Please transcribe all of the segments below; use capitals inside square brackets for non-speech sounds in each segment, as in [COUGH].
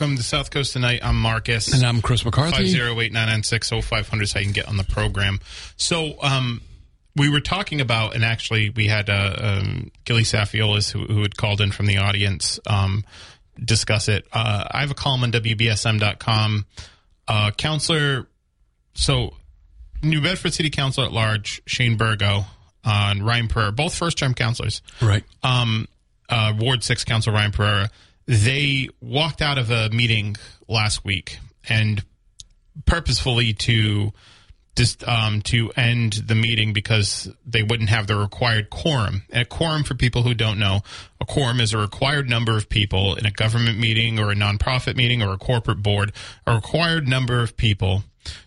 Welcome to South Coast Tonight. I'm Marcus. And I'm Chris McCarthy. 508-996-0500 so I can get on the program. So um, we were talking about, and actually we had uh, um, Gilly Safiolis, who, who had called in from the audience, um, discuss it. Uh, I have a column on WBSM.com. Uh, counselor, so New Bedford City Council at Large, Shane Burgo, uh, and Ryan Pereira, both first-term counselors. Right. Um, uh, Ward 6 Council Ryan Pereira, they walked out of a meeting last week and purposefully to just um, to end the meeting because they wouldn't have the required quorum. And a quorum, for people who don't know, a quorum is a required number of people in a government meeting or a nonprofit meeting or a corporate board, a required number of people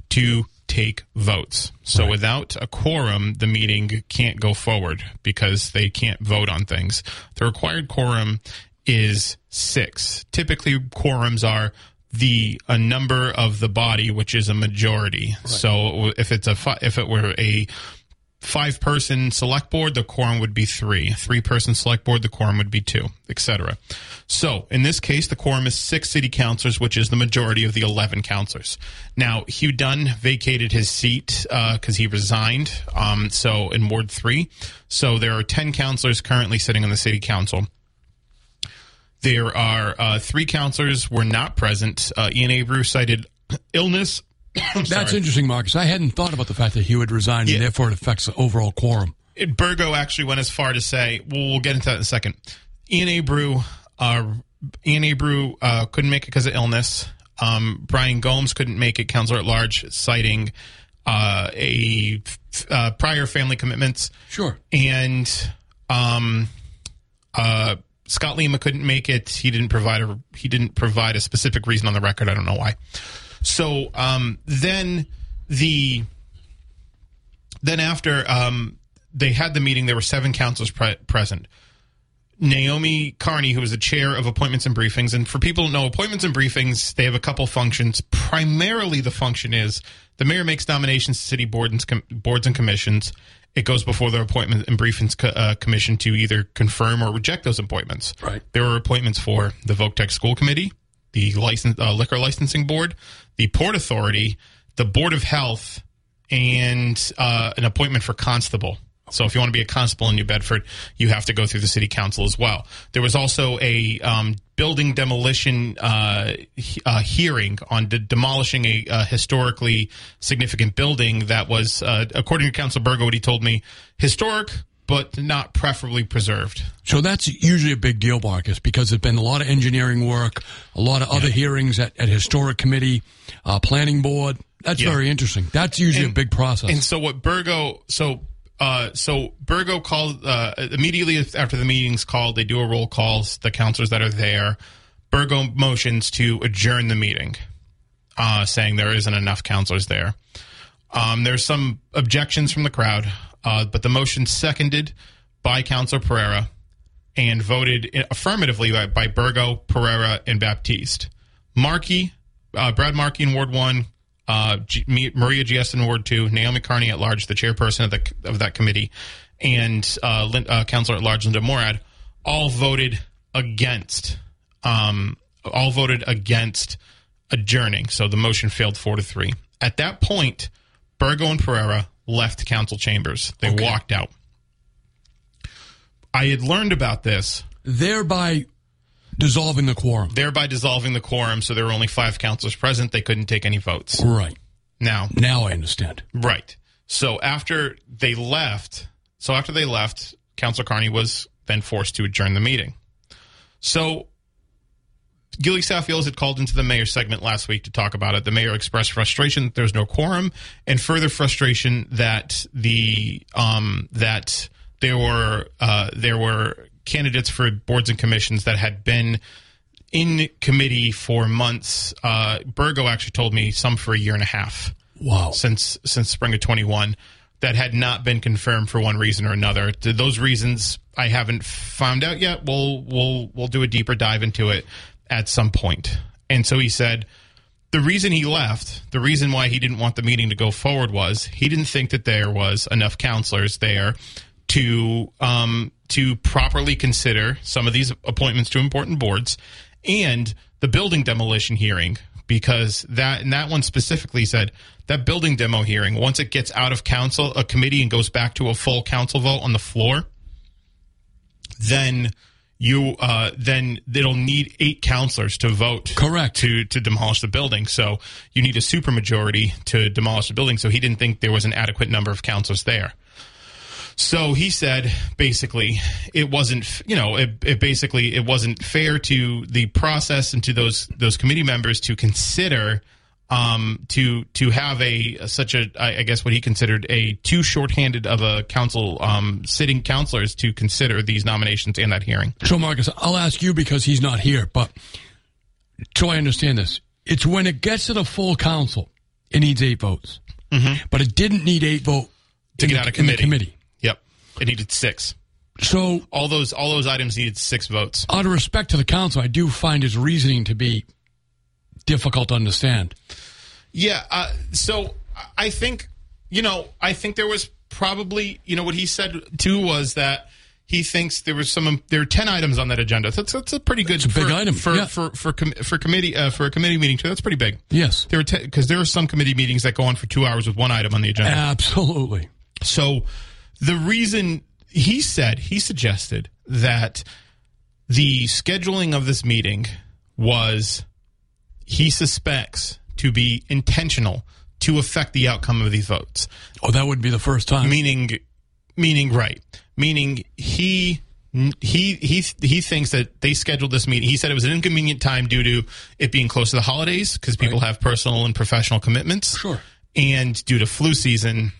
to take votes. So without a quorum, the meeting can't go forward because they can't vote on things. The required quorum is six. Typically, quorums are the a number of the body, which is a majority. So if it's a fi- if it were a five person select board, the quorum would be three. Three person select board, the quorum would be two, etc. So in this case, the quorum is six city councilors, which is the majority of the 11 councilors. Now, Hugh Dunn vacated his seat because he resigned. Um, so in Ward 3. So there are 10 councilors currently sitting on the city council. There are uh, three counselors were not present. Uh, Ian Abreu cited [COUGHS] illness. [COUGHS] That's interesting, Marcus. I hadn't thought about the fact that he would resign, Yeah. and therefore it affects the overall quorum. It- Burgo actually went as far to say, well, we'll get into that in a second. Ian Abreu, uh, Ian Abreu uh, couldn't make it because of illness. Um, Brian Gomes couldn't make it, counselor at large, citing uh, a uh, prior family commitments. Sure. and um, uh, Scott Lima couldn't make it. He didn't provide a he didn't provide a specific reason on the record. I don't know why. So um, then the then after um, they had the meeting, there were seven councils pre- present. Naomi Carney, who is the chair of appointments and briefings, and for people who know appointments and briefings, they have a couple functions. Primarily, the function is the mayor makes nominations to city board and com- boards and commissions. It goes before the appointment and briefings co- uh, commission to either confirm or reject those appointments. Right. There were appointments for the Voc Tech School Committee, the license uh, liquor licensing board, the Port Authority, the Board of Health, and uh, an appointment for constable. So if you want to be a constable in New Bedford, you have to go through the city council as well. There was also a um, building demolition uh, he- uh, hearing on de- demolishing a uh, historically significant building that was, uh, according to Council Burgo, what he told me, historic but not preferably preserved. So that's usually a big deal, Marcus, because there's been a lot of engineering work, a lot of other hearings at, at historic committee, uh, planning board. That's Yeah. very interesting. That's usually And- a big process. And so what Burgo so uh, so Burgo called uh, immediately after the meeting's called. They do a roll call. The counselors that are there. Burgo motions to adjourn the meeting, uh, saying there isn't enough counselors there. Um, there's some objections from the crowd, uh, but the motion seconded by Councilor Pereira and voted affirmatively by, by Burgo, Pereira, and Baptiste. Markey, uh, Brad Markey in Ward One, uh, G- Maria Giesta in Ward Two, Naomi Carney at large, the chairperson of the of that committee, and uh, Lin- uh, Councilor at large Linda Morad, all voted against. Um, all voted against adjourning. So the motion failed four to three. At that point, Burgo and Pereira left council chambers. They walked out. I had learned about this, Thereby dissolving the quorum. thereby dissolving the quorum, so there were only five councilors present. They couldn't take any votes. Right. Now, Now I understand. right. So after they left, so after they left, Councilor Carney was then forced to adjourn the meeting. So Gilly Southfields had called into the mayor's segment last week to talk about it. The mayor expressed frustration that there's no quorum, and further frustration that the um, that there were uh, there were candidates for boards and commissions that had been in committee for months. Uh, Burgo actually told me some for a year and a half. Wow. Since since spring of 21 that had not been confirmed for one reason or another. Those reasons I haven't found out yet. We'll we'll we'll do a deeper dive into it at some point. And so he said the reason he left, the reason why he didn't want the meeting to go forward was he didn't think that there was enough counselors there to um, to properly consider some of these appointments to important boards and the building demolition hearing because that and that one specifically said that building demo hearing once it gets out of council a committee and goes back to a full council vote on the floor then you uh, then it'll need eight counselors to vote Correct. to to demolish the building. So you need a supermajority to demolish the building. So he didn't think there was an adequate number of counselors there so he said basically it wasn't you know it, it basically it wasn't fair to the process and to those those committee members to consider um, to to have a such a I guess what he considered a too shorthanded of a council um, sitting counselors to consider these nominations and that hearing. So, Marcus, I'll ask you because he's not here, but so I understand this. It's when it gets to the full council, it needs eight votes. Mm-hmm. But it didn't need eight vote To get the- out of committee. committee. It needed six. So, All those all those items needed six votes. out of respect to the council, I do find his reasoning to be difficult to understand. Yeah. Uh, so I think, you know, I think there was probably, you know, what he said too was that he thinks there was some, there are 10 items on that agenda. That's, that's a pretty good a big for, item, for, yeah. for, for, com- for committee, uh, for a committee meeting too. That's pretty big. Yes. There were, because there are some committee meetings that go on for two hours with one item on the agenda. Absolutely. So the reason he said, he suggested that the scheduling of this meeting was, he suspects to be intentional to affect the outcome of these votes. Oh, that would be the first time. Meaning, meaning right. Meaning he he he he thinks that they scheduled this meeting. He said it was an inconvenient time due to it being close to the holidays because people have personal and professional commitments. Sure. And due to flu season,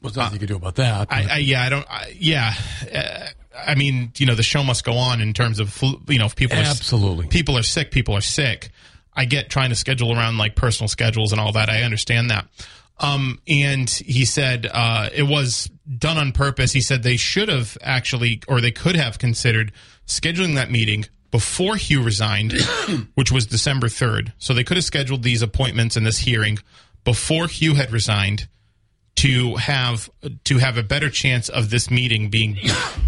Well, there's nothing you can do about that. I, I yeah, I don't. I, yeah, uh, I mean, you know, the show must go on in terms of flu, you know, if people are, Absolutely. people are sick, people are sick. I get trying to schedule around like personal schedules and all that. I understand that. Um, and he said uh, it was done on purpose. He said they should have actually, or they could have considered scheduling that meeting before Hugh resigned, [COUGHS] which was December 3rd. So they could have scheduled these appointments and this hearing before Hugh had resigned to have to have a better chance of this meeting being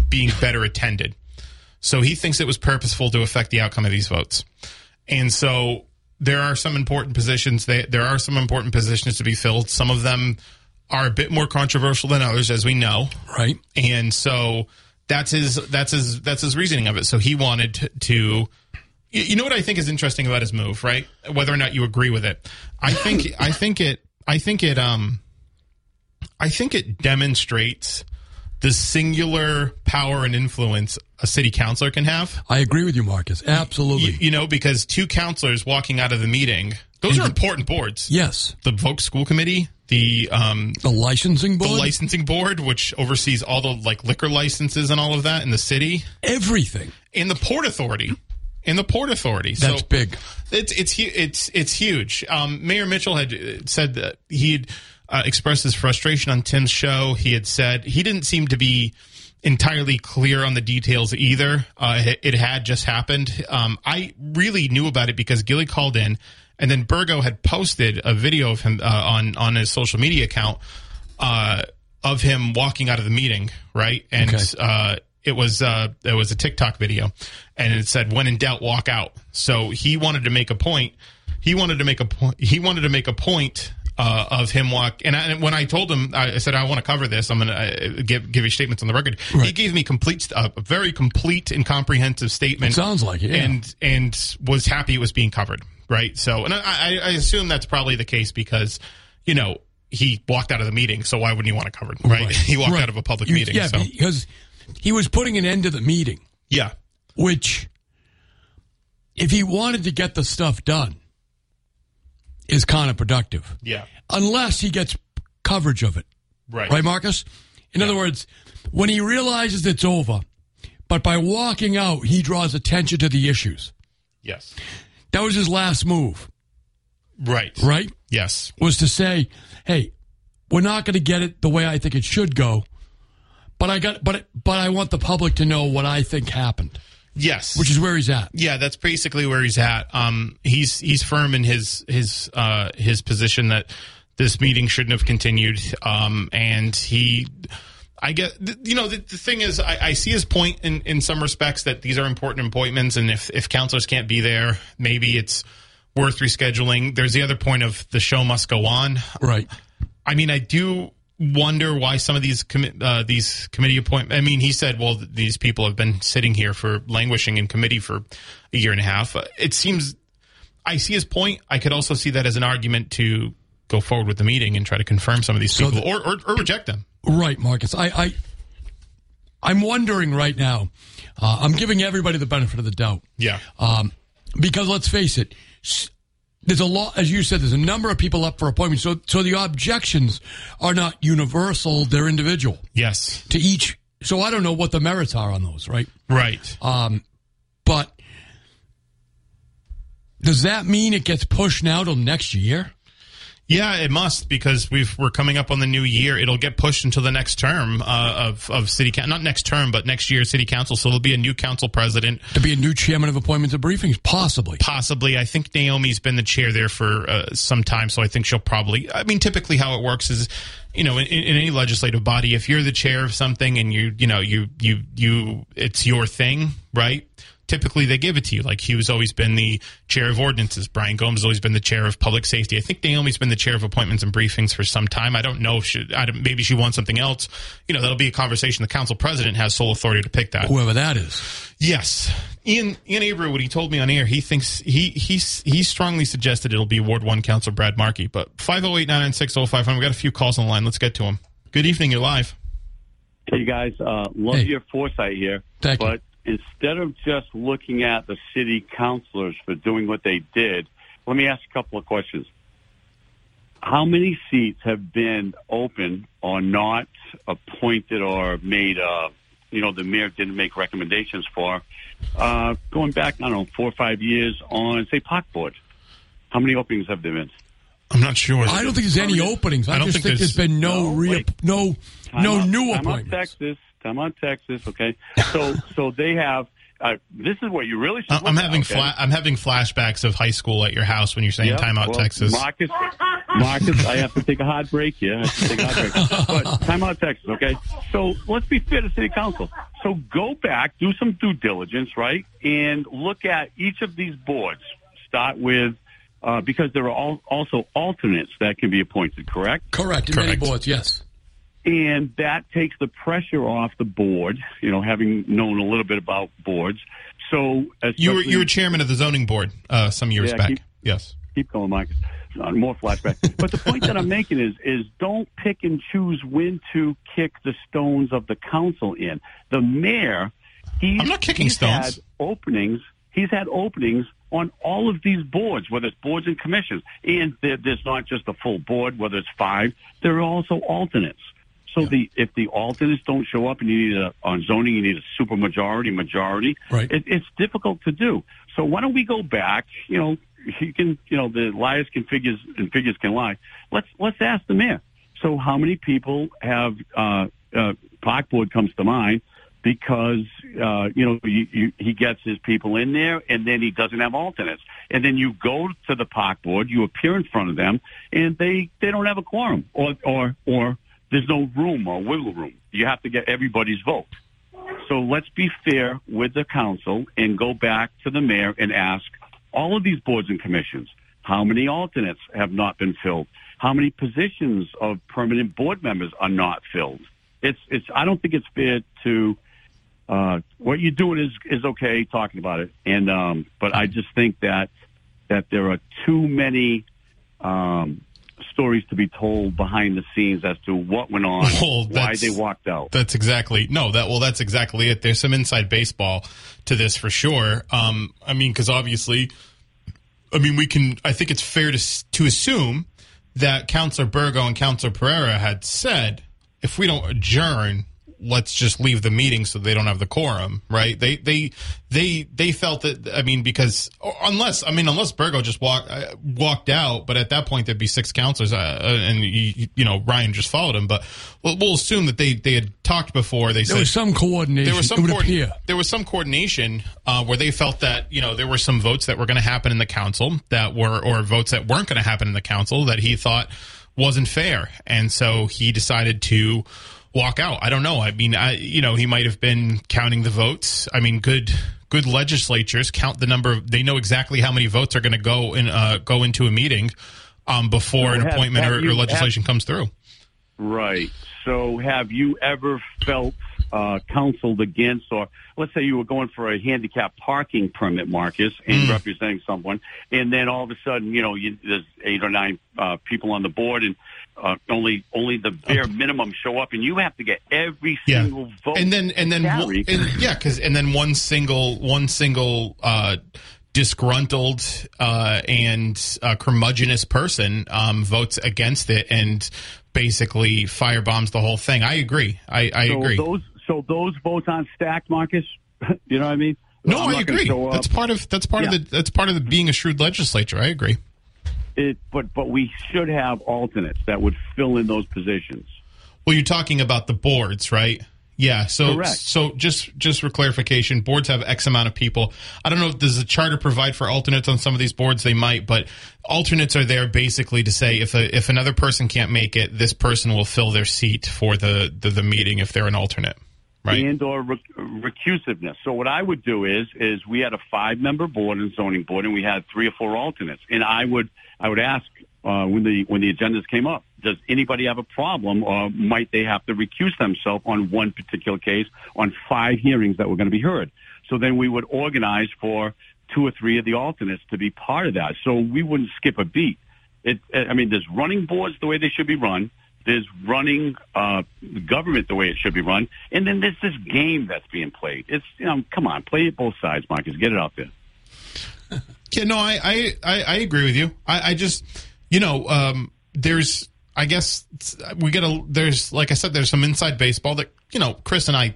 being better attended. So he thinks it was purposeful to affect the outcome of these votes. And so there are some important positions. They, there are some important positions to be filled. Some of them are a bit more controversial than others, as we know. right? And so that's his that's his that's his reasoning of it. So he wanted to. you know what I think is interesting about his move, right? Whether or not you agree with it, I think I think it I think it um I think it demonstrates the singular power and influence a city councilor can have. I agree with you, Marcus. Absolutely. You, you know, because two counselors walking out of the meeting, those are important boards. yes. The Voc School Committee, the um, The licensing board, the licensing board, which oversees all the like liquor licenses and all of that in the city, everything. and the Port Authority, and the Port Authority. That's so big. It's it's it's it's huge. Um, Mayor Mitchell had uh, said that he had uh, expressed his frustration on Tim's show. He had said he didn't seem to be entirely clear on the details either. Uh, it, it had just happened. Um, I really knew about it because Gilly called in, and then Burgo had posted a video of him uh, on on his social media account uh, of him walking out of the meeting, right? And Okay. uh, it was uh, it was a TikTok video, and it said, "When in doubt, walk out." So he wanted to make a point. He wanted to make a point. He wanted to make a point uh, of him walk. And, I, and when I told him, I said, "I want to cover this. I'm going to uh, give give you statements on the record." He gave me complete, uh, a very complete and comprehensive statement. Sounds like it, yeah. And and was happy it was being covered. Right. So, and I, I assume that's probably the case because, you know. He walked out of the meeting, so why wouldn't you want to cover it covered, right? [LAUGHS] He walked Right. out of a public You- meeting. Yeah, so. because he was putting an end to the meeting, Yeah. which if he wanted to get the stuff done, is counterproductive. Yeah. Unless he gets coverage of it. Right. Right, Marcus? In other words, when he realizes it's over, but by walking out, he draws attention to the issues. Yes. That was his last move, Right. right? Yes. Was to say, hey, we're not going to get it the way I think it should go, but I got, but, but I want the public to know what I think happened, Yes. which is where he's at. Yeah, that's basically where he's at. Um, he's he's firm in his his uh, his position that this meeting shouldn't have continued. Um, and he, I get, you know, the, the thing is, I, I see his point in in some respects that these are important appointments, and if if counselors can't be there, maybe it's worth rescheduling. There's the other point of the show must go on. Right. I mean, I do wonder why some of these commi- uh, these committee appointments. I mean, he said, "Well, th- these people have been sitting here for languishing in committee for a year and a half." Uh, it seems I see his point. I could also see that as an argument to go forward with the meeting and try to confirm some of these So people the- or, or or reject them. Right, Marcus. I, I, I'm wondering right now. Uh, I'm giving everybody the benefit of the doubt. Yeah, Um, because let's face it, there's a lot, as you said, there's a number of people up for appointments. So, so the objections are not universal; they're individual yes, to each. So I don't know what the merits are on those, right? right. Um, but does that mean it gets pushed now till next year? Yeah, it must because we've we're coming up on the new year. It'll get pushed until the next term uh, of of city council, not next term, but next year city council. So there'll be a new council president. To be a new chairman of appointments and briefings, possibly. Possibly, I think Naomi's been the chair there for uh, some time, so I think she'll probably. I mean, typically how it works is, you know, in, in any legislative body, if you're the chair of something and you, you know, you you you, it's your thing, right? Typically, they give it to you. Like Hugh's always been the chair of ordinances. Brian Gomes has always been the chair of public safety. I think Naomi's been the chair of appointments and briefings for some time. I don't know if she, I don't, maybe she wants something else. You know, that'll be a conversation. The council president has sole authority to pick that. Whoever that is. Yes, Ian Ian Abreu, what he told me on air, he thinks he he he strongly suggested it'll be Ward One Council Brad Markey. But five zero eight nine nine six zero five hundred. We got a few calls on the line. Let's get to them. Good evening. You're live. Hey guys, uh, love Hey. your foresight here. Thank you. but instead of just looking at the city councilors for doing what they did, let me ask a couple of questions. How many seats have been open or not appointed or made, uh, you know, the mayor didn't make recommendations for, uh, going back, I don't know, four or five years on, say, Park Board? How many openings have there been? I'm not sure. I don't think there's any openings. I, I don't just think think, there's there's- been no No, re- wait. no no new time appointments. Texas. Time on, Texas. Okay. So [LAUGHS] so they have. Uh, this is what you really should. I- I'm look at, having okay? fla- I'm having flashbacks of high school at your house when you're saying Yeah, time out well, Texas. Marcus, Marcus, I have to take a hard break here. I have to take a hard break. But [LAUGHS] time out Texas, okay? So let's be fair to City Council. So go back, do some due diligence, right? And look at each of these boards. Start with, uh, because there are all, also alternates that can be appointed, correct? Correct. In many boards, yes. And that takes the pressure off the board. You know, having known a little bit about boards, so you were you were chairman of the zoning board uh, some years Yeah, back. keep- yes. keep going, Mike. Uh, More flashback. [LAUGHS] but the point that I'm making is is don't pick and choose when to kick the stones of the council in. The mayor, he's I'm not kicking he's stones. Had openings. He's had openings on all of these boards, whether it's boards and commissions, and there's not just a full board. Whether it's five, there are also alternates. So the if the alternates don't show up and you need a on zoning, you need a supermajority majority. Right. It, it's difficult to do. So why don't we go back? You know, you can you know the liars can figures and figures can lie. Let's let's ask the mayor. So how many people have uh, uh, park board comes to mind because uh, you know you, you, he gets his people in there and then he doesn't have alternates and then you go to the park board you appear in front of them and they they don't have a quorum or or or there's no room or wiggle room. You have to get everybody's vote. So let's be fair with the council and go back to the mayor and ask all of these boards and commissions how many alternates have not been filled? How many positions of permanent board members are not filled? It's it's I don't think it's fair to uh, what you're doing is is okay talking about it, and um, but I just think that that there are too many um, stories to be told behind the scenes as to what went on, [LAUGHS] Well, why they walked out. That's exactly no. That well, that's exactly it. There's some inside baseball to this for sure. Um, I mean, because obviously, I mean, we can. I think it's fair to to assume that Councilor Burgo and Councilor Pereira had said, if we don't adjourn, let's just leave the meeting so they don't have the quorum, right? They they they they felt that. I mean, because unless I mean, unless Burgo just walked uh, walked out, but at that point there'd be six councilors, uh, uh, and you, you know Ryan just followed him. But we'll, we'll assume that they they had talked before. They There said was some coordination. there was some it would coord- appear. there was some coordination uh, where they felt that you know there were some votes that were going to happen in the council that were or votes that weren't going to happen in the council that he thought wasn't fair, and so he decided to walk out. I don't know. I mean, I you know he might have been counting the votes. I mean, good good legislatures count the number. Of, they know exactly how many votes are going to go in uh, go into a meeting um, before an have- appointment have or, you- or have- legislation comes through. Right. So, have you ever felt uh, counseled against, or let's say you were going for a handicap parking permit, Marcus, and representing someone, and then all of a sudden, you know, you, there's eight or nine uh, people on the board, and uh, only only the bare minimum show up, and you have to get every Yeah. single vote. and then and then and, yeah, because and then one single one single uh, disgruntled uh, and uh, curmudgeonous person um, votes against it and basically firebombs the whole thing. I agree. I, I so agree. those so those votes on stacked, Marcus. [LAUGHS] you know what I mean? no, I'm I agree. That's part of that's part Yeah. of the that's part of the being a shrewd legislature. I agree. It, but but we should have alternates that would fill in those positions. Well, you're talking about the boards, right? Yeah. So, Correct. so just just for clarification, boards have X amount of people. I don't know. If does the charter provide for alternates on some of these boards? They might, but alternates are there basically to say if a, if another person can't make it, this person will fill their seat for the the, the meeting if they're an alternate, right? and or rec- recusiveness. So what I would do is is we had a five member board and zoning board, and we had three or four alternates. And I would I would ask uh, when the when the agendas came up, does anybody have a problem, or might they have to recuse themselves on one particular case on five hearings that were going to be heard? So then we would organize for two or three of the alternates to be part of that, so we wouldn't skip a beat. It, I mean, there's running boards the way they should be run. There's running uh, government the way it should be run, and then there's this game that's being played. It's you know, come on, play it both sides, Marcus. Get it out there. [LAUGHS] Yeah, no, I I, I, I agree with you. I, I just, you know, um, there's, I guess we get a, there's, like I said, there's some inside baseball that, you know, Chris and I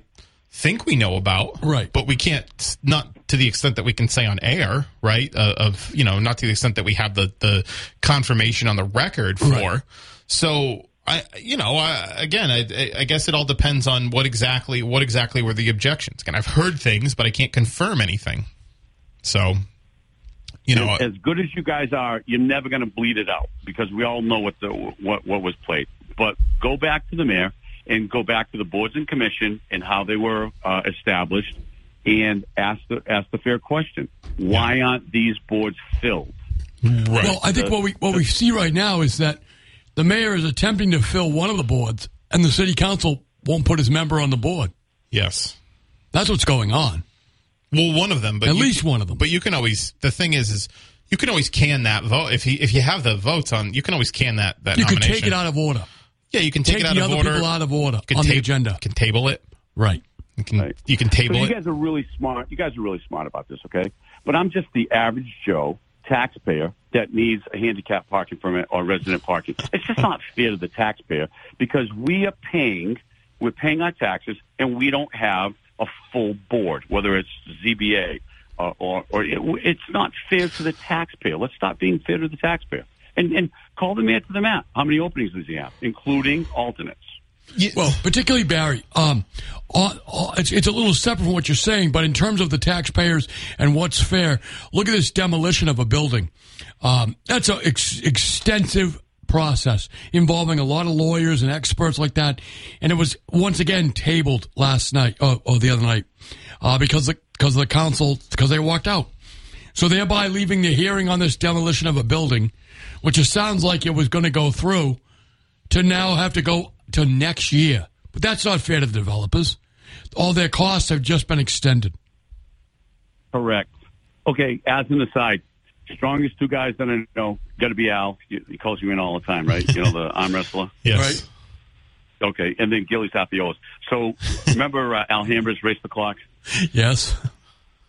think we know about. Right. But we can't, not to the extent that we can say on air, right? Uh, of, you know, not to the extent that we have the, the confirmation on the record for. Right. So, I, you know, I, again, I, I guess it all depends on what exactly, what exactly were the objections. And I've heard things, but I can't confirm anything. So, you know, as good as you guys are, you're never going to bleed it out because we all know what the what what was played. But go back to the mayor and go back to the boards and commission and how they were uh, established, and ask the ask the fair question: Why aren't these boards filled? right. Well, I think what we what we see right now is that the mayor is attempting to fill one of the boards, and the city council won't put his member on the board. yes. That's what's going on. Well, one of them, but At you- least one of them. But you can always. The thing is, is you can always can that vote if you if you have the votes on. You can always can that that. You could nomination. take it out of order. Yeah, you can take, Take it out the of other order. people out of order You can on the agenda. Can table it. Right. You can Right. you can So table you it. guys are really smart. You guys are really smart about this, okay? But I'm just the average Joe taxpayer that needs a handicap parking permit or resident parking. It's just not fair to the taxpayer because we are paying, we're paying our taxes, and we don't have a full board, whether it's ZBA uh, or or it, it's not fair to the taxpayer. Let's stop being fair to the taxpayer. And, and call the mayor to the mat. How many openings does he have, including alternates? Yeah. Well, particularly Barry, um, all- all- it's, it's a little separate from what you're saying, but in terms of the taxpayers and what's fair, look at this demolition of a building. Um, that's an ex- extensive process involving a lot of lawyers and experts like that, and it was once again tabled last night or, or the other night uh, because the because the council because they walked out. So thereby leaving the hearing on this demolition of a building, which it sounds like it was going to go through, to now have to go to next year. But that's not fair to the developers. All their costs have just been extended. Correct. Okay, as an aside, strongest two guys that I know got to be Al. He he calls you in all the time, right? You know the [LAUGHS] arm wrestler. Yes. Right. Okay, and then Gilly's half the O's. So remember uh, Alhambra's race the clock. Yes.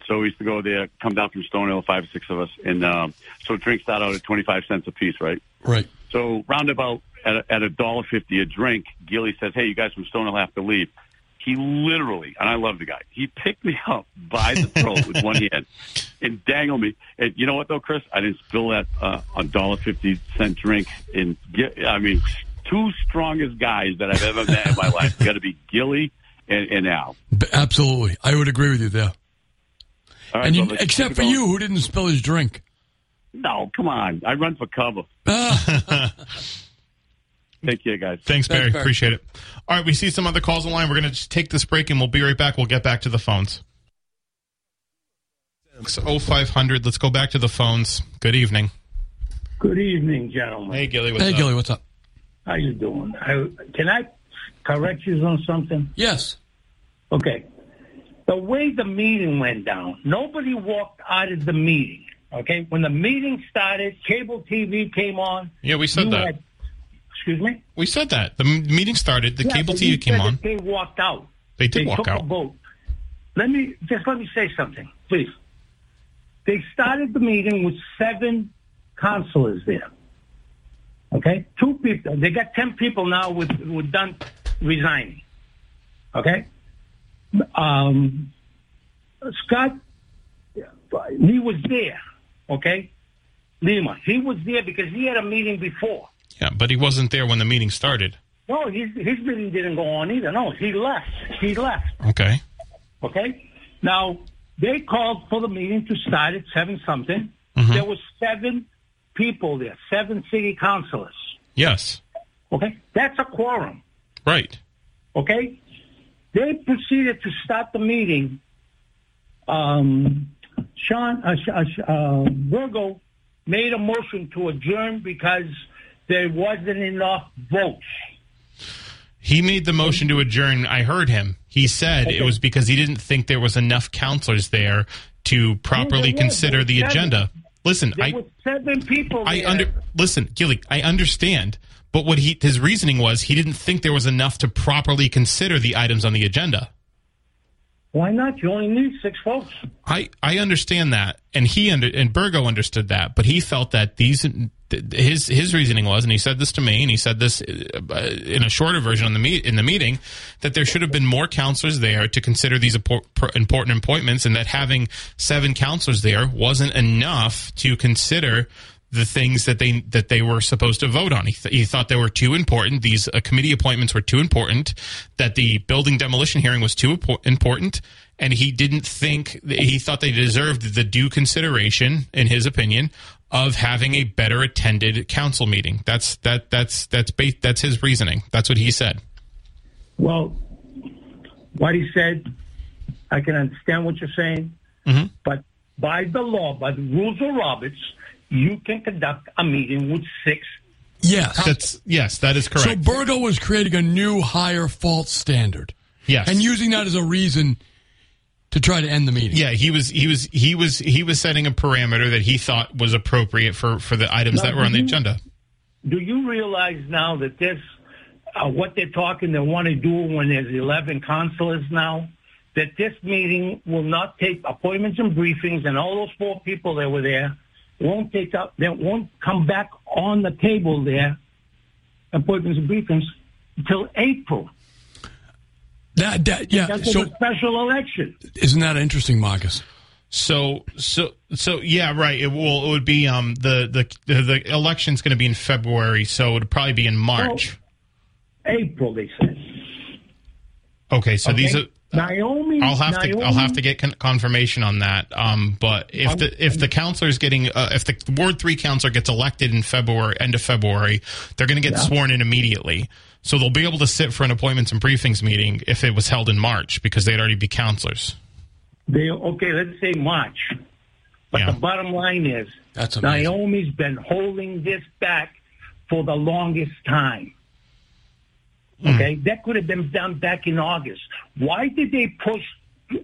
So we used to go there, come down from Stone Hill, five or six of us, and um, so drinks start out at twenty five cents a piece, right? Right. So roundabout at a, at a dollar fifty a drink, Gilly says, "Hey, you guys from Stone Hill have to leave." He literally, and I love the guy. He picked me up by the throat with one hand [LAUGHS] and dangled me. And you know what though, Chris? I didn't spill that uh, a dollar fifty cent drink. And I mean, two strongest guys that I've ever met in my life got to be Gilly and, and Al. Absolutely. I would agree with you there. Right, And you, let's except for you, who didn't spill his drink. No, come on. I run for cover. [LAUGHS] [LAUGHS] Take care, guys. Thanks, Barry. Barry. Appreciate it. All right, we see some other calls online. We're going to just take this break and we'll be right back. We'll get back to the phones. Oh five hundred. Let's go back to the phones. Good evening. Good evening, gentlemen. Hey, Gilly. What's Hey, up? Gilly, what's up? How you doing? I, can I correct you on something? Yes. Okay. The way the meeting went down, nobody walked out of the meeting. Okay. When the meeting started, cable TV came on. Yeah, we said you that. had- excuse me. We said that. The meeting started. The Yeah, cable TV came on. They walked out. They did they walk took out. a vote. Let me just let me say something, please. They started the meeting with seven counselors there. Okay, two people. They got ten people now with with Dunn resigning. Okay, um, Scott, he was there. Okay, Lima, he was there because he had a meeting before. Yeah, but he wasn't there when the meeting started. No, his his meeting didn't go on either. No, he left. He left. Okay. Okay. Now they called for the meeting to start at seven something. Mm-hmm. There was seven people there, seven city councilors. Yes. Okay, that's a quorum. Right. Okay, they proceeded to start the meeting. Um, Sean uh, uh, uh, Burgo made a motion to adjourn because there wasn't enough votes. He made the motion to adjourn. I heard him. He said it was because he didn't think there was enough counselors there to properly consider the seven. agenda. Listen, There I was seven people. I there. under listen, Gilly, I understand. But what he his reasoning was he didn't think there was enough to properly consider the items on the agenda. Why not? You only need six votes. I, I understand that, and he under, and Burgo understood that, but he felt that these his his reasoning was, and he said this to me, and he said this uh, in a shorter version on the meet in the meeting, that there should have been more counselors there to consider these important appointments, and that having seven counselors there wasn't enough to consider the things that they that they were supposed to vote on. He, th- he thought they were too important. These uh, committee appointments were too important. That the building demolition hearing was too important, and he didn't think he thought they deserved the due consideration, in his opinion, of having a better attended council meeting. That's that that's that's ba- that's his reasoning. That's what he said. Well, what he said, I can understand what you're saying, Mhm. but by the law, by the rules of Roberts, you can conduct a meeting with six. Yes. That's yes, that is correct. so correct. Burgo was creating a new higher fault standard yes, and using that as a reason to try to end the meeting. Yeah, he was he was he was he was setting a parameter that he thought was appropriate for for the items Now, that were on the you- agenda. Do you realize now that this, uh, what they're talking, they want to do when there's 11 consulars now? That this meeting will not take appointments and briefings, and all those four people that were there won't take up, they won't come back on the table there, appointments and briefings, until April. That, that yeah. That's So a special election. isn't that interesting, Marcus? So so so yeah, right. It will it would be um the the the, the election's going to be in February, so it would probably be in March. April, they said. Okay, so these are. Okay? Naomi. I'll have to. I'll have to get con- confirmation on that. Um, but if the if the counselor is getting, uh, if the Ward Three counselor gets elected in February, end of February, they're going to get sworn in immediately. So they'll be able to sit for an appointments and briefings meeting if it was held in March because they'd already be counselors. They okay. Let's say March. But Yeah. the bottom line is, That's. Naomi's been holding this back for the longest time. Hmm. Okay, that could have been done back in August. Why did they push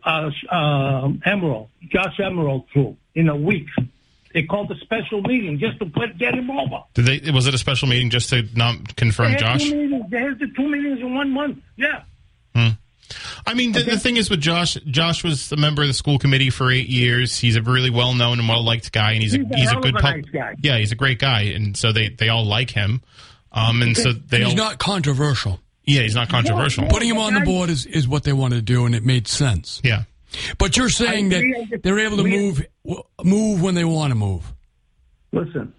uh, uh, Amaral, Josh Amaral, through in a week? They called a special meeting just to put get him over. Did they? Was it a special meeting just to not confirm Josh? Two meetings. They had the two meetings in one month. Yeah. I mean, the, the thing is with Josh. Josh was a member of the school committee for eight years. He's a really well known and well liked guy, and he's a, He's a he's a hell of good a pub- nice guy. Yeah, he's a great guy, and so they they all like him. Um, and so they He's all not controversial. Yeah, he's not controversial. No, Putting him on the board is, is what they wanted to do, and it made sense. Yeah, But you're saying I agree, I that they're able to move move when they want to move. Listen,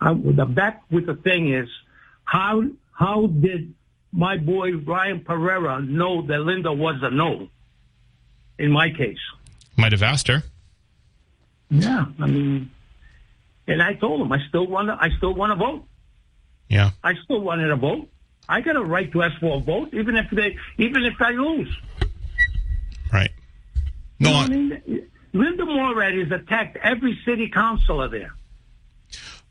I, the back with the thing is, how how did my boy Ryan Pereira know that Linda was a no? In my case, might have asked her. yeah. I mean, and I told him I still want to. I still want to vote. Yeah, I still wanted to vote. I got a right to ask for a vote, even if they, even if I lose. right. No, You know I- mean? Linda Morad has attacked every city councilor there.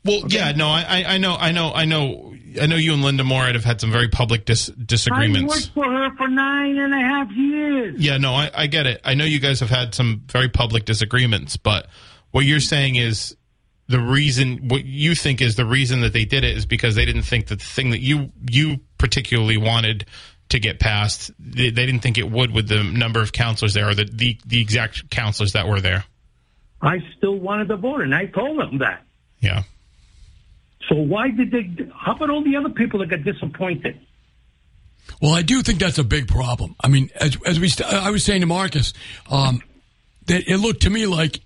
well, yeah, no, I, I- I know, I know, I know, I know. You and Linda Moore have had some very public dis- I disagreements. worked for her for nine and a half years. Yeah, no, I, I get it. I know you guys have had some very public disagreements, but what you're saying is the reason what you think is the reason that they did it is because they didn't think that the thing that you you particularly wanted to get passed they, they didn't think it would with the number of counselors there or the, the the exact counselors that were there. I still wanted to vote, and I told them that. Yeah. So why did they? How about all the other people that got disappointed? Well, I do think that's a big problem. I mean, as, as we, st- I was saying to Marcus, um, that it looked to me like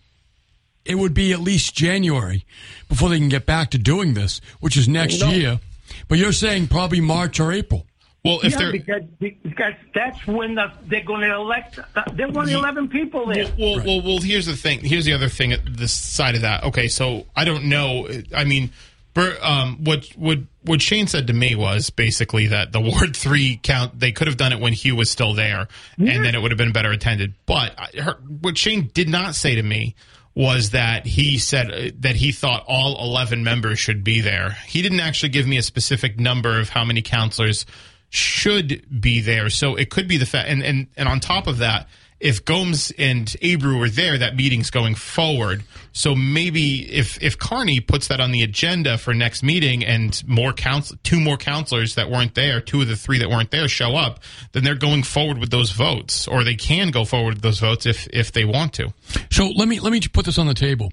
it would be at least January before they can get back to doing this, which is next No. year. But you're saying probably March or April. Well, if yeah, they're because, because that's when the, they're going to elect. There were only eleven people there. Well, well, well, well, here's the thing. Here's the other thing at this side of that. Okay, so I don't know. I mean, Bur- um, what what what Shane said to me was basically that the [LAUGHS] Ward Three count they could have done it when Hugh was still there, and then it would have been better attended. But her, what Shane did not say to me was that he said uh, that he thought all 11 members should be there. He didn't actually give me a specific number of how many counselors should be there. So it could be the fact, and, and, and on top of that, if Gomes and Abreu were there, that meeting's going forward. So maybe if if Carney puts that on the agenda for next meeting and more counsel, two more counselors that weren't there, two of the three that weren't there show up, then they're going forward with those votes, or they can go forward with those votes if if they want to. So let me let me put this on the table.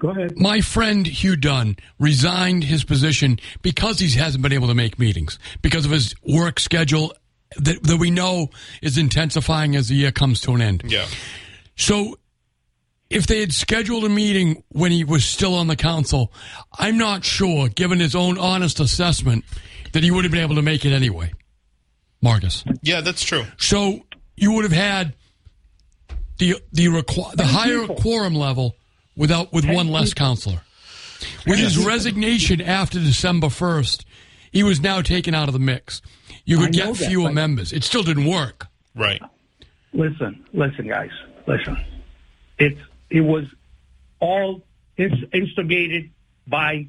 Go ahead. My friend Hugh Dunn resigned his position because he hasn't been able to make meetings because of his work schedule that, that we know is intensifying as the year comes to an end. Yeah. So if they had scheduled a meeting when he was still on the council, I'm not sure, given his own honest assessment, that he would have been able to make it anyway. Marcus. Yeah, that's true. So you would have had the the requ- the higher people. quorum level without with one less counselor. With his resignation after December first, he was now taken out of the mix. You could get that, fewer but- members. It still didn't work. Right. Listen, listen, guys, listen. It's it was all ins- instigated by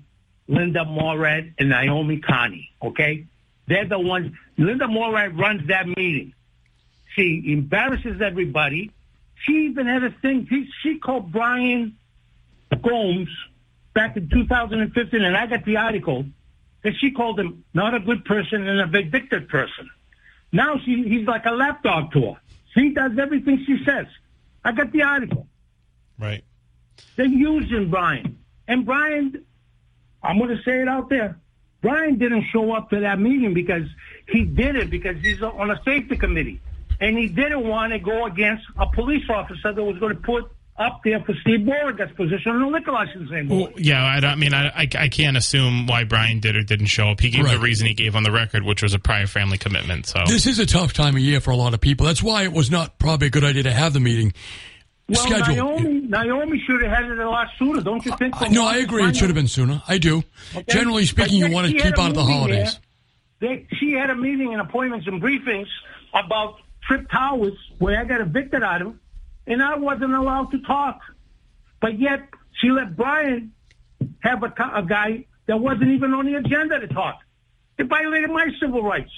Linda Morad and Naomi Carney. Okay, they're the ones. Linda Morad runs that meeting. She embarrasses everybody. She even had a thing. She, she called Brian Gomes back in 2015, and I got the article that she called him not a good person and a vindictive person. Now she, he's like a lapdog to her. She does everything she says. I got the article. Right. They're using Brian. And Brian, I'm going to say it out there. Brian didn't show up to that meeting because he did it because he's on a safety committee. And he didn't want to go against a police officer that was going to put up there for Steve Beauregard's position on the liquor licensing board. Well, yeah, I, don't- I mean, I, I, I can't assume why Brian did or didn't show up. He gave Right. the reason he gave on the record, which was a prior family commitment. So This is a tough time of year for a lot of people. That's why it was not probably a good idea to have the meeting well, scheduled. Naomi, Naomi should have had it a lot sooner, don't you think? Uh, no, I agree. It should have been sooner. I do. Okay. Generally speaking, you want to keep a out of the holidays. They, she had a meeting and appointments and briefings about Tripp Towers, where I got evicted out of, and I wasn't allowed to talk. But yet, she let Brian have a, a guy that wasn't even on the agenda to talk. It violated my civil rights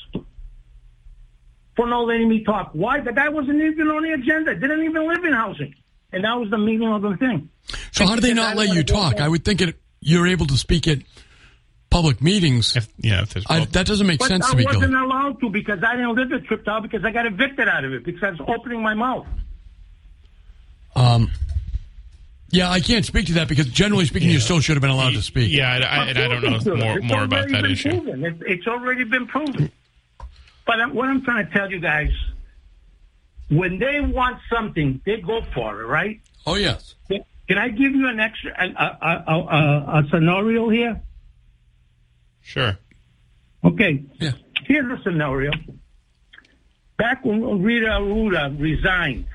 for not letting me talk. Why? The guy wasn't even on the agenda. Didn't even live in housing. And that was the meaning of the thing. So how do they not let you talk? I would think it, you're able to speak at public meetings. If, yeah, if there's, I, that doesn't make But sense I to me, I wasn't Gilly. allowed to because I didn't live at Triptown because I got evicted out of it because I was opening my mouth. Um, yeah, I can't speak to that because generally speaking, you still should have been allowed to speak. yeah, I, I, and I don't know more, more about that issue. Proven. It's already been proven. But what I'm trying to tell you guys, when they want something, they go for it, right? Oh yes. Can I give you an extra a, a, a, a, a scenario here? Sure. Okay. Yeah. Here's a scenario. Back when Rita Arruda resigned,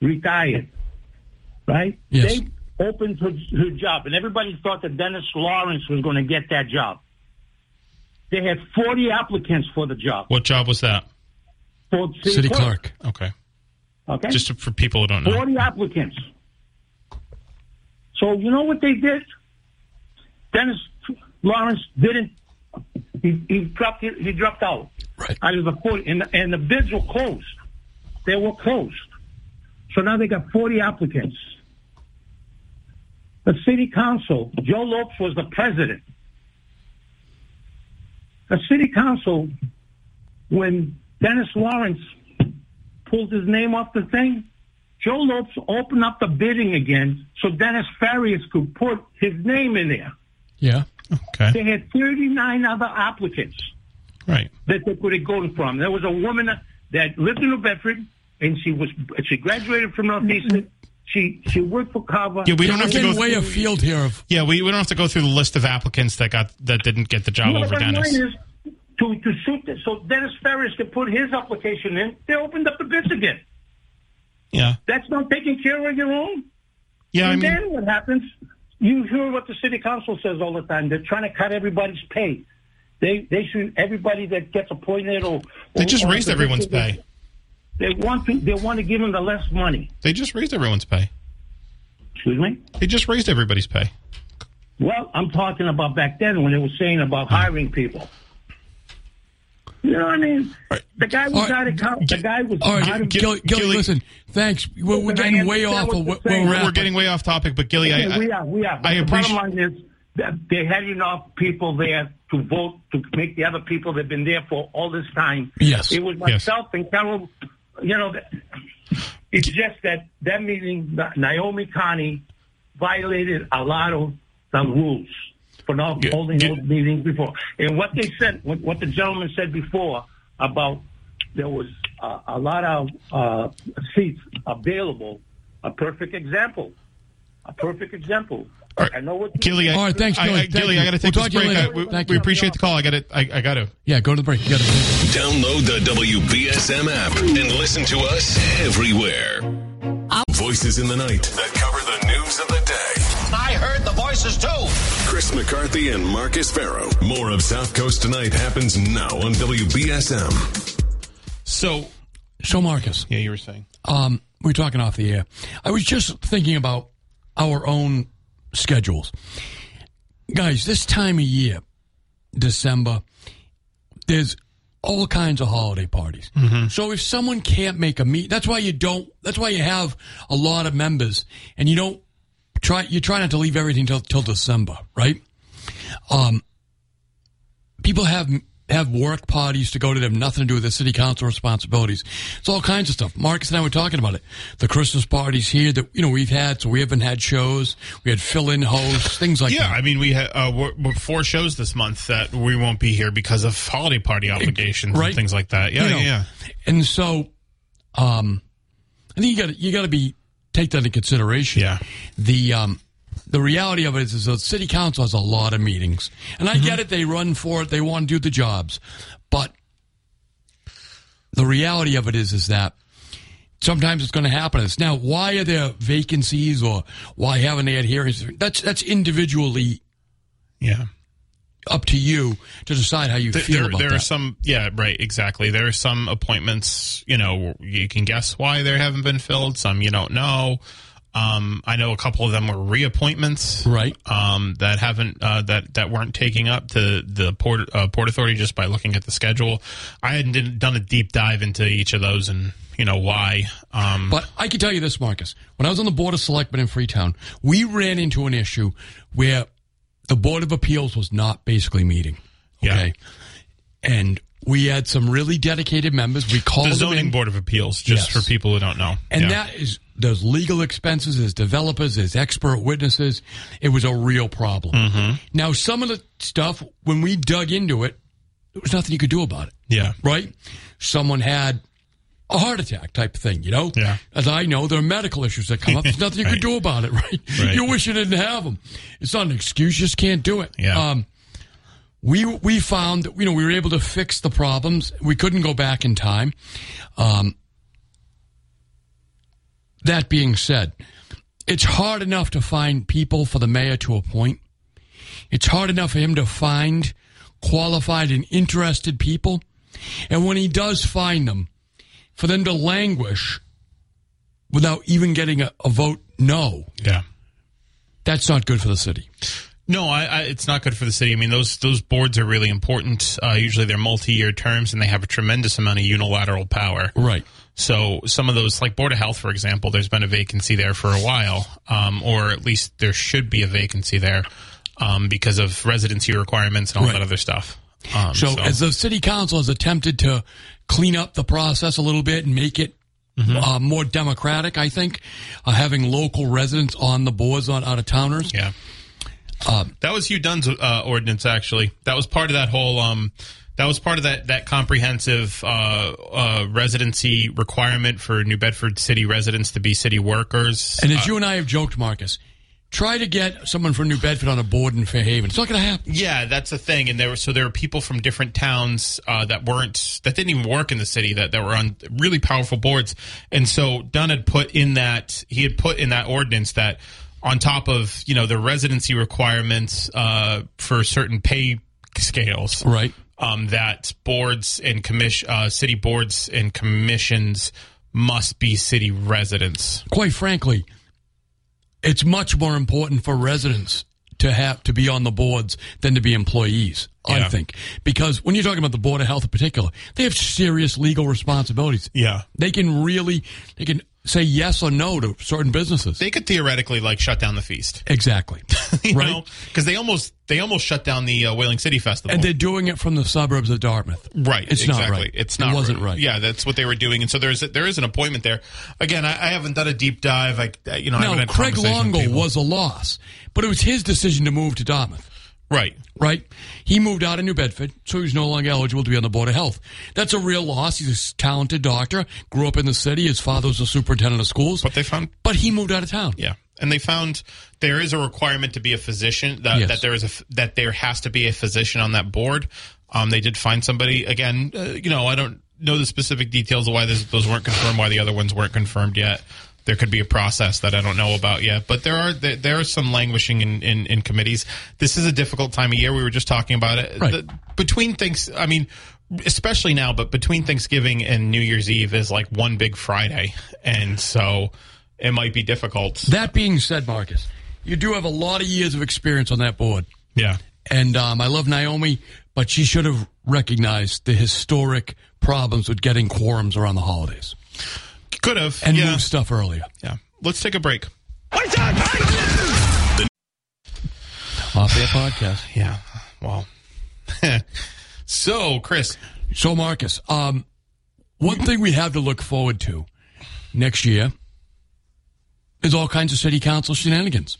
retired, right? Yes. They opened her, her job, and everybody thought that Dennis Lawrence was going to get that job. They had 40 applicants for the job. What job was that? For City clerk. Okay. Okay. Just for people who don't know. 40 applicants. So you know what they did? Dennis Lawrence didn't. He, he dropped. He dropped out Right. out of the 40, and, and the bids were closed. They were closed. So now they got 40 applicants. The city council, Joe Lopes was the president. The city council, when Dennis Lawrence pulled his name off the thing, Joe Lopes opened up the bidding again so Dennis Farias could put his name in there. Yeah. Okay. They had 39 other applicants Right. that they could have gone from. There was a woman that lived in New Bedford, and she was she graduated from Northeastern. Mm-hmm. She she worked for Carver. Yeah, we don't have I'm to getting go. way afield here of Yeah, we, we don't have to go through the list of applicants that got that didn't get the job No, over but Dennis. is to to suit this. So Dennis Farias could put his application in. They opened up the bids again. Yeah. That's not taking care of your own. Yeah, I and mean, then what happens? You hear what the city council says all the time. They're trying to cut everybody's pay. They they should everybody that gets appointed or they just or- raised everyone's pay. They want to they want to give them the less money. They just raised everyone's pay. Excuse me. They just raised everybody's pay. Well, I'm talking about back then when they were saying about hiring people. You know what I mean? Right. The guy was All right. out of count. The guy was all out of Gilly, Gilly, Gilly- listen. Thanks. We're, we're getting way off of you're we're We're, getting way off topic, but Gilly, I, Yeah, we are, we are. But I the appreciate. bottom line is that they had enough people there to vote to make the other people that have been there for all this time. Yes. It was Yes. myself and Carol. You know, it's just that that meeting, Naomi Carney violated a lot of the rules for not Get- holding get- those meetings before. And what they said, what, what the gentleman said before about there was uh, a lot of uh, seats available. A perfect example. A perfect example. All right. I know what. Gilly, I, All right, thanks, I, Gilly. I, Thank Gilly, you. I got to take We'll this talk to you break. I, we, Thank we you. appreciate the call. I got it. I, I got to. Yeah, go to the break. You got to. Download the WBSM app and listen to us everywhere. Voices in the night that cover the news of the day. I heard the voices too. Chris McCarthy and Marcus Ferro. More of South Coast Tonight happens now on WBSM. So, So, Marcus, yeah, you were saying. um, we are talking off the air. I was just thinking about our own schedules. Guys, this time of year, December, there's all kinds of holiday parties. So if someone can't make a meet, that's why you don't, that's why you have a lot of members and you don't try, you try not to leave everything till, till December, right? Um, people have have work parties to go to. They have nothing to do with the city council responsibilities. It's all kinds of stuff. Marcus and I were talking about it. The Christmas parties here that you know we've had, so we haven't had shows. We had fill-in hosts, things like Yeah, that. Yeah, I mean, we had uh, four shows this month that we won't be here because of holiday party obligations Right. and things like that. Yeah, You know, yeah, yeah. And so, um, I think you got you got to be take that into consideration. Yeah. The um, the reality of it is, is the city council has a lot of meetings, and I get mm-hmm. it. They run for it. They want to do the jobs, but the reality of it is, is that sometimes it's going to happen. It's now why are there vacancies or why haven't they had hearings? That's that's individually yeah. up to you to decide how you There, feel there, about there that. are some, yeah, right, exactly. There are some appointments, you know, you can guess why they haven't been filled. Some you don't know. Um, I know a couple of them were reappointments, Right. Um, that haven't uh, that that weren't taking up to the port uh, port authority just by looking at the schedule. I hadn't done a deep dive into each of those, and you know why. Um, But I can tell you this, Marcus. When I was on the Board of Selectmen in Freetown, we ran into an issue where the Board of Appeals was not basically meeting. Yeah. And we had some really dedicated members. We called the zoning in. board of appeals, just Yes. for people who don't know, And Yeah. that is, those legal expenses, as developers, as expert witnesses. It was a real problem. Mm-hmm. Now, some of the stuff, when we dug into it, there was nothing you could do about it, yeah, right? Someone had a heart attack type thing, you know? Yeah. As I know, there are medical issues that come up. There's [LAUGHS] nothing you Right. can do about it, [LAUGHS] right? Right. You wish you didn't have them. It's not an excuse. You just can't do it. Yeah. Um, we we found you know we were able to fix the problems. We couldn't go back in time. Um, that being said, it's hard enough to find people for the mayor to appoint. It's hard enough for him to find qualified and interested people. And when he does find them, for them to languish without even getting a, a vote no, yeah. that's not good for the city. No, I, I, it's not good for the city. I mean, those those boards are really important. Uh, usually, they're multi-year terms, and they have a tremendous amount of unilateral power. Right. So, some of those, like Board of Health, for example, there's been a vacancy there for a while, um, or at least there should be a vacancy there um, because of residency requirements and all Right. that other stuff. Um, So, as the city council has attempted to clean up the process a little bit and make it uh, more democratic, I think, uh, having local residents on the boards, on out of towners. Yeah. That was Hugh Dunn's uh, ordinance, actually. That was part of that whole. Um, that was part of that that comprehensive uh, uh, residency requirement for New Bedford city residents to be city workers. And as you and I have joked, Marcus, try to get someone from New Bedford on a board in Fairhaven. It's not going to happen. Yeah, that's the thing, and there were so there were people from different towns uh, that weren't that didn't even work in the city that, that were on really powerful boards, and so Dunn had put in that he had put in that ordinance that on top of you know the residency requirements uh, for certain pay scales, Right. um, that boards and commission uh, city boards and commissions must be city residents. Quite frankly, it's much more important for residents to have to be on the boards than to be employees. I Yeah. think because when you're talking about the board of health in particular, they have serious legal responsibilities. Yeah. They can really they can say yes or no to certain businesses. They could theoretically like shut down the feast, exactly. [LAUGHS] right. because they almost they almost shut down the uh, Whaling City Festival. And they're doing it from the suburbs of Dartmouth. Right, It's exactly. not right. It's It not. wasn't right. Yeah, that's what they were doing, and so there's there is an appointment there. Again, I, I haven't done a deep dive. I you know, I haven't had Craig Longo was a loss, but it was his decision to move to Dartmouth. Right. right? He moved out of New Bedford, so he's no longer eligible to be on the Board of Health. That's a real loss. He's a talented doctor, grew up in the city. His father was a superintendent of schools, But they found but he moved out of town. Yeah, and they found there is a requirement to be a physician. That, Yes. that there is a that there has to be a physician on that board. Um, they did find somebody. Again, uh, you know, I don't know the specific details of why this, those weren't confirmed, why the other ones weren't confirmed yet. There could be a process that I don't know about yet, but there are there, there are some languishing in, in, in committees. This is a difficult time of year. We were just talking about it. Right. The- between things, I mean, especially now, but between Thanksgiving and New Year's Eve is like one big Friday, and so it might be difficult. That being said, Marcus, you do have a lot of years of experience on that board, Yeah. and um, I love Naomi, but she should have recognized the historic problems with getting quorums around the holidays Could have. and yeah. move stuff earlier. Yeah. Let's take a break. Off their podcast. Yeah. Well. [LAUGHS] so, Chris. So, Marcus, um, one thing we have to look forward to next year is all kinds of city council shenanigans.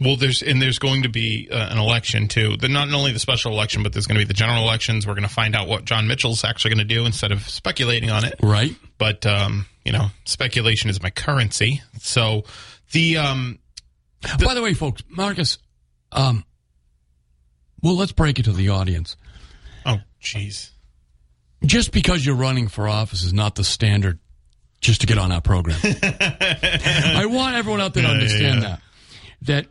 Well, there's and there's going to be uh, an election too. The, not only the special election, but there's going to be the general elections. We're going to find out what Jon Mitchell's actually going to do instead of speculating on it. Right. But um, you know, speculation is my currency. So the um, By the way, folks, Marcus, um, well, let's break it to the audience. oh, jeez. Just because you're running for office is not the standard just to get on our program. [LAUGHS] I want everyone out there to Yeah, yeah, understand yeah. that. That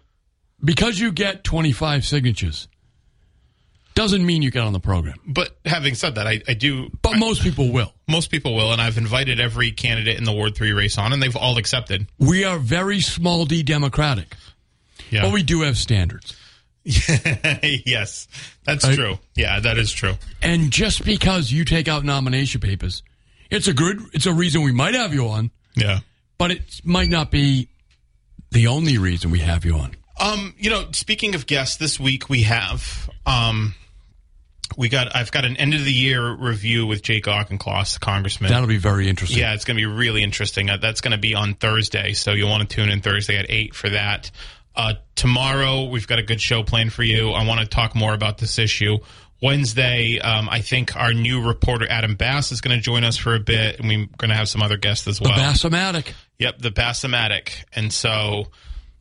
because you get 25 signatures doesn't mean you get on the program. But having said that, I, I do. But most people will. Most people will, and I've invited every candidate in the Ward Three race on, and they've all accepted. We are very small d democratic, Yeah. but we do have standards. [LAUGHS] yes, that's Right. true. Yeah, that is true. And just because you take out nomination papers, It's a good. It's a reason we might have you on, Yeah. but it might not be the only reason we have you on. Um, you know, speaking of guests, this week we have um, we got I've got an end of the year review with Jake Auchincloss, the congressman. That'll be very interesting. Yeah, it's going to be really interesting. Uh, that's going to be on Thursday, so you'll want to tune in Thursday at eight for that. Uh, tomorrow we've got a good show planned for you. I want to talk more about this issue. Wednesday, um, I think our new reporter Adam Bass is going to join us for a bit, and we're going to have some other guests as well. The. Bassomatic. Yep, the Bassomatic, and so,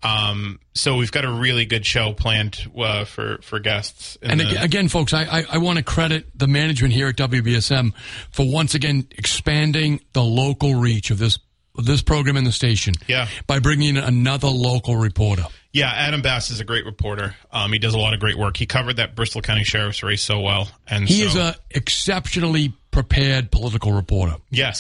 um, so we've got a really good show planned uh, for for guests. And the- ag- again, folks, I, I, I want to credit the management here at WBSM for once again expanding the local reach of this this program in the station. Yeah. By bringing in another local reporter. Yeah, Adam Bass is a great reporter. Um, he does a lot of great work. He covered that Bristol County Sheriff's race so well, and He so, is a exceptionally prepared political reporter. yes,